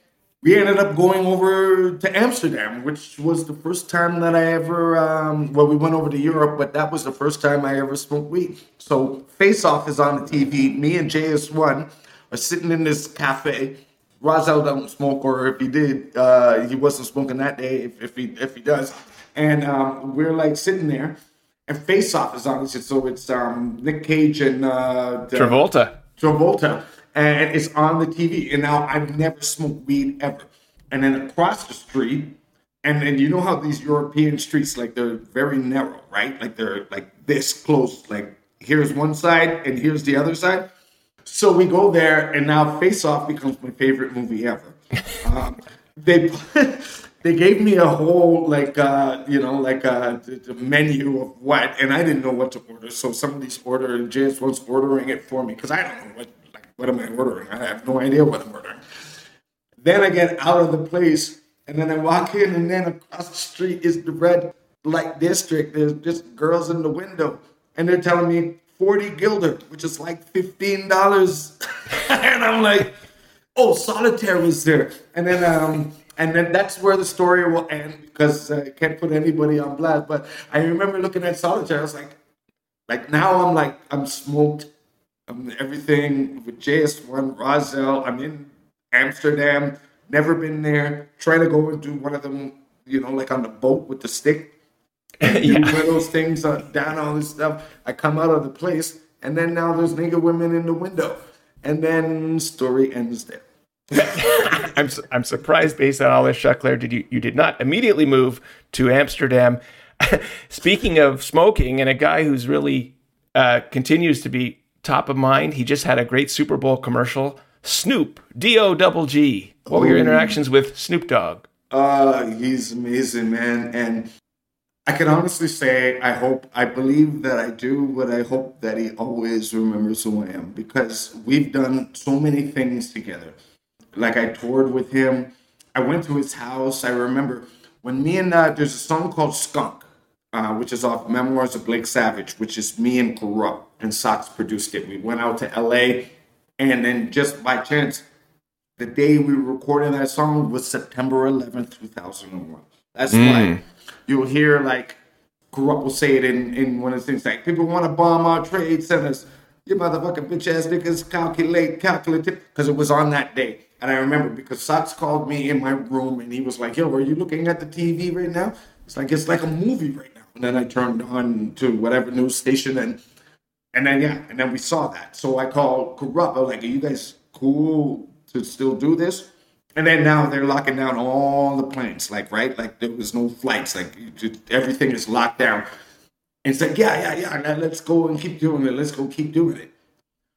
we ended up going over to Amsterdam, which was the first time that I ever, um, well, we went over to Europe, but that was the first time I ever smoked weed. So Face Off is on the TV. Me and JS1 are sitting in this cafe. Rozelle don't smoke, or if he did, uh, he wasn't smoking that day. If, if he if he does, and um, we're like sitting there, and Face Off is on. So it's um, Nick Cage and uh, Travolta. Travolta, and it's on the TV. And now I've never smoked weed ever. And then across the street, and then you know how these European streets, like they're very narrow, right? Like they're like this close. Like here's one side and here's the other side. So we go there, and now Face Off becomes my favorite movie ever. *laughs* um, they *laughs* they gave me a whole like uh, you know like uh, the, the menu of what, and I didn't know what to order. So somebody's ordering, JS was ordering it for me because I don't know what what am I ordering. I have no idea what I'm ordering. Then I get out of the place, and then I walk in, and then across the street is the red light district. There's just girls in the window, and they're telling me 40 guilder, which is like $15. *laughs* and I'm like, oh, solitaire was there. And then um and then that's where the story will end because I can't put anybody on blast. But I remember looking at solitaire, I was like, like now I'm like, I'm smoked. I'm everything with JS1, Rozelle. I'm in Amsterdam, never been there. Trying to go and do one of them, you know, like on the boat with the stick. *laughs* yeah. One of those things uh, down all this stuff. I come out of the place, and then now there's nigga women in the window, and then story ends there. *laughs* I'm su- I'm surprised based on all this, Choclair, did you you did not immediately move to Amsterdam. *laughs* Speaking of smoking, and a guy who's really uh, continues to be top of mind, he just had a great Super Bowl commercial. Snoop D O double G. What were your interactions with Snoop Dogg? Uh, he's amazing, man. And I can honestly say I hope I believe that I do, but I hope that he always remembers who I am because we've done so many things together. Like I toured with him. I went to his house. I remember when me and uh, there's a song called Skunk, uh, which is off Memoirs of Blake Savage, which is me and Kurupt and Sox produced it. We went out to LA, and then just by chance, the day we recorded that song was September 11th, 2001. That's mm. why you'll hear like Kurupt will say it in, in one of the things like people want to bomb our trade centers. You motherfucking bitch ass niggas calculate, calculate, because it was on that day. And I remember because Sox called me in my room and he was like, Yo, are you looking at the TV right now? It's like it's like a movie right now. And then I turned on to whatever news station and and then yeah, and then we saw that. So I called Kurupt. I was like, Are you guys cool to still do this? And then now they're locking down all the planes, like right, like there was no flights, like everything is locked down. And it's like, yeah, yeah, yeah, let's go and keep doing it. Let's go keep doing it.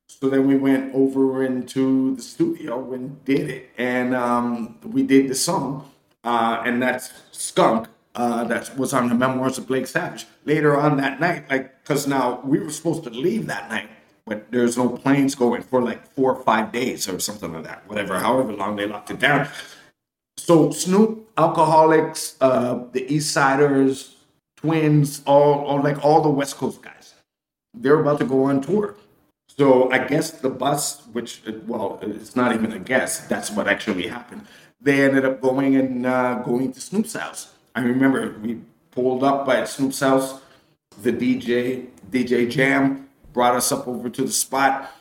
So then we went over into the studio and did it, and um, we did the song, uh, and that's Skunk. Uh, that was on the Memoirs of Blake Savage. Later on that night, like, because now we were supposed to leave that night but there's no planes going for like four or five days or something like that, whatever, however long they locked it down. So Snoop, Alkaholiks, uh, the East Siders, Twins, all, all like all the West Coast guys, they're about to go on tour. So I guess the bus, which well, it's not even a guess. That's what actually happened. They ended up going and uh, going to Snoop's house. I remember we pulled up by Snoop's house. The DJ, DJ Jam, brought us up over to the spot.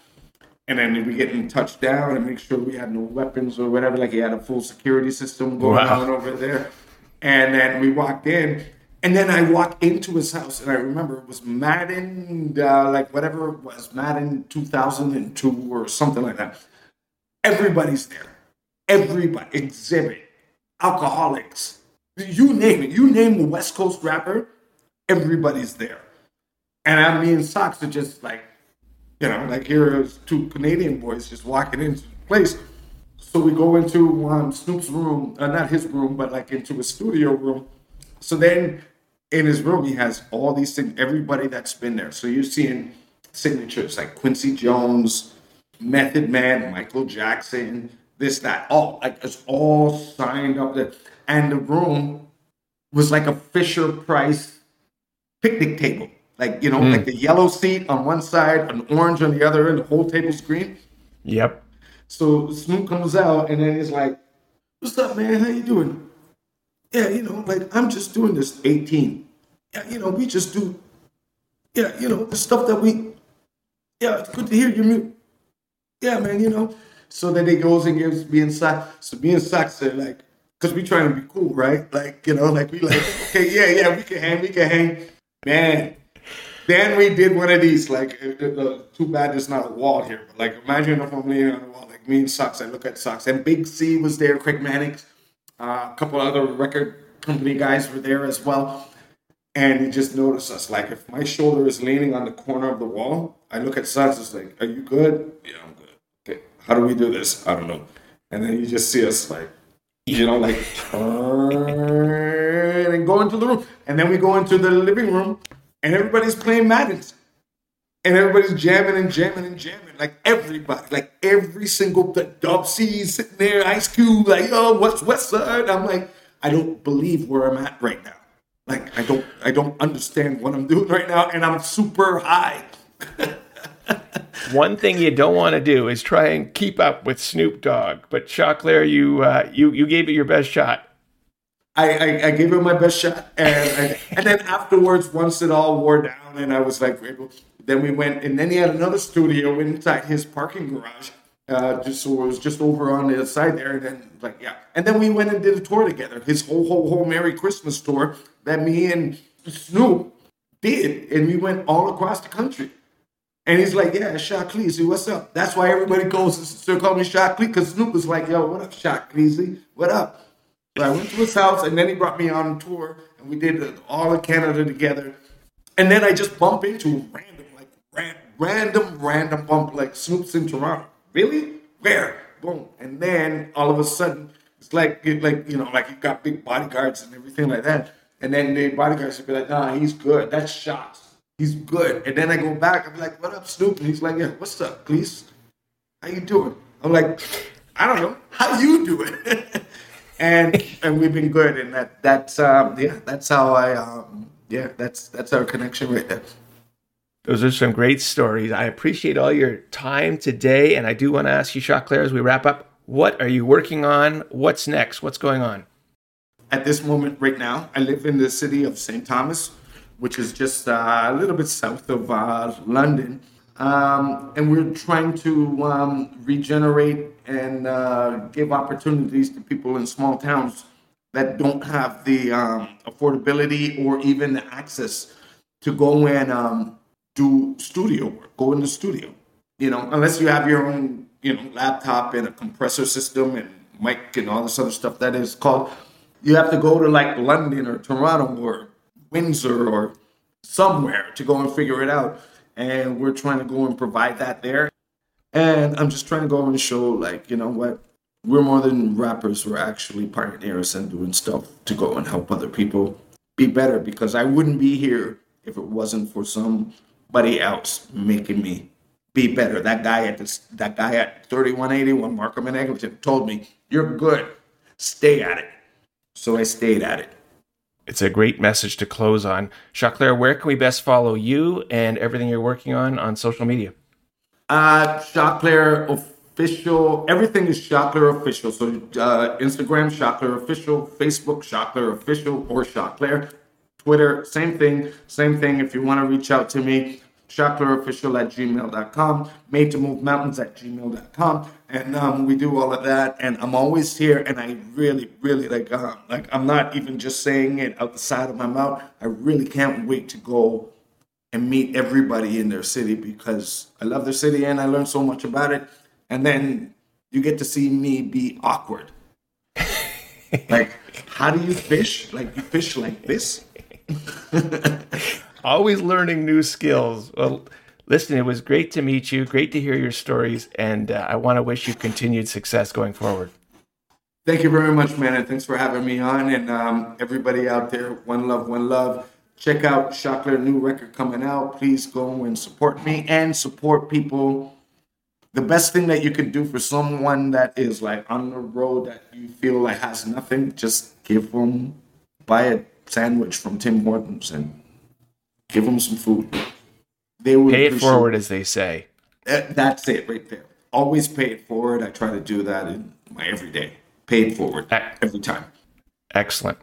And then we get in touchdown and make sure we had no weapons or whatever. Like he had a full security system going wow. on over there. And then we walked in. And then I walked into his house, and I remember it was Madden, uh, like whatever it was, Madden 2002 or something like that. Everybody's there. Everybody, Xzibit, Alkaholiks, you name it. You name the West Coast rapper, everybody's there. And I mean, socks are just like, you know, like here's two Canadian boys just walking into the place. So we go into um, Snoop's room, uh, not his room, but like into a studio room. So then in his room, he has all these things, everybody that's been there. So you're seeing signatures like Quincy Jones, Method Man, Michael Jackson, this, that, all like it's all signed up there. And the room was like a Fisher Price picnic table. Like, you know, mm. like the yellow seat on one side, an orange on the other and the whole table's green. Yep. So Snoop comes out and then he's like, What's up, man? How you doing? Yeah, you know, like I'm just doing this 18. Yeah, you know, we just do, yeah, you know, the stuff that we, yeah, it's good to hear your music. Yeah, man, you know. So then he goes and gives me and Sox. So me and Sox said, like, because we trying to be cool, right? Like, you know, like we like, *laughs* okay, yeah, yeah, we can hang, we can hang. Man, then we did one of these, like, uh, uh, too bad there's not a wall here, but like, imagine if I'm leaning on the wall, like me and Sox, I look at Sox, and Big C was there, Craig Mannix, uh, a couple other record company guys were there as well. And he just noticed us. Like, if my shoulder is leaning on the corner of the wall, I look at Sox, it's like, Are you good? Yeah, I'm good. Okay, how do we do this? I don't know. And then you just see us, like, you know, like, turn and go into the room. And then we go into the living room and everybody's playing Madden. And everybody's jamming and jamming and jamming. Like everybody, like every single Dub C sitting there, Ice Cube, like, oh, what's West Side? I'm like, I don't believe where I'm at right now. Like I don't I don't understand what I'm doing right now, and I'm super high. *laughs* One thing you don't want to do is try and keep up with Snoop Dogg. But Choclair, you uh, you you gave it your best shot. I, I, I, gave it my best shot, and I, and then afterwards, once it all wore down, and I was like, then we went, and then he had another studio inside his parking garage, uh, just so it was just over on the side there, and then like yeah, and then we went and did a tour together, his whole whole whole Merry Christmas tour that me and Snoop did, and we went all across the country. And he's like, yeah, Shaq Cleasley, what's up? That's why everybody goes still call me Shaq Cleasley, because Snoop was like, yo, what up, Shaq Cleasley? What up? So I went to his house, and then he brought me on tour, and we did all of Canada together. And then I just bump into random, like ran, random, random bump, like Snoop's in Toronto. Really? Where? Boom. And then all of a sudden, it's like, like you know, like you got big bodyguards and everything like that. And then the bodyguards would be like, nah, he's good. That's shots. He's good. And then I go back, be like, what up, Snoop? And he's like, yeah, what's up, please? How you doing? I'm like, I don't know. *laughs* How you doing? *laughs* and and we've been good. And that that's um yeah, that's how I um yeah, that's that's our connection right there. Those are some great stories. I appreciate all your time today. And I do want to ask you, Choclair, as we wrap up, what are you working on? What's next? What's going on? At this moment, right now, I live in the city of St. Thomas, which is just uh, a little bit south of uh, London. Um, and we're trying to um, regenerate and uh, give opportunities to people in small towns that don't have the um, affordability or even the access to go and um, do studio work, go in the studio. You know, unless you have your own, you know, laptop and a compressor system and mic and all this other stuff that is called. You have to go to like London or Toronto or Windsor or somewhere to go and figure it out. And we're trying to go and provide that there. And I'm just trying to go and show, like, you know what? We're more than rappers. We're actually pioneers and doing stuff to go and help other people be better because I wouldn't be here if it wasn't for somebody else making me be better. That guy at this, that guy at 3181 Markham and Eglinton told me, "You're good. Stay at it." So I stayed at it. It's a great message to close on. Choclair, where can we best follow you and everything you're working on on social media? Uh, Choclair official. Everything is Choclair official. So uh, Instagram, Choclair official. Facebook, Choclair official or Choclair. Twitter, same thing. Same thing. If you want to reach out to me, choclairofficial at gmail.com, made to move mountains at gmail.com. And um, we do all of that. And I'm always here. And I really, really like, uh, like, I'm not even just saying it out the side of my mouth. I really can't wait to go and meet everybody in their city because I love their city and I learn so much about it. And then you get to see me be awkward. *laughs* like, how do you fish? Like, you fish like this? *laughs* Always learning new skills. Well, listen, it was great to meet you. Great to hear your stories. And uh, I want to wish you continued success going forward. Thank you very much, man. And thanks for having me on. And um, everybody out there, one love, one love. Check out Choclair new record coming out. Please go and support me and support people. The best thing that you can do for someone that is like on the road that you feel like has nothing, just give them, buy a sandwich from Tim Hortons and give them some food. They will pay it forward, as they say. That's it right there. Always pay it forward. I try to do that in my everyday. Pay it forward every time. Excellent.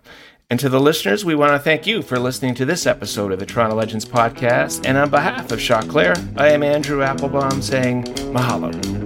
And to the listeners, we want to thank you for listening to this episode of the Toronto Legends podcast. And on behalf of Choclair, I am Andrew Applebaum saying mahalo.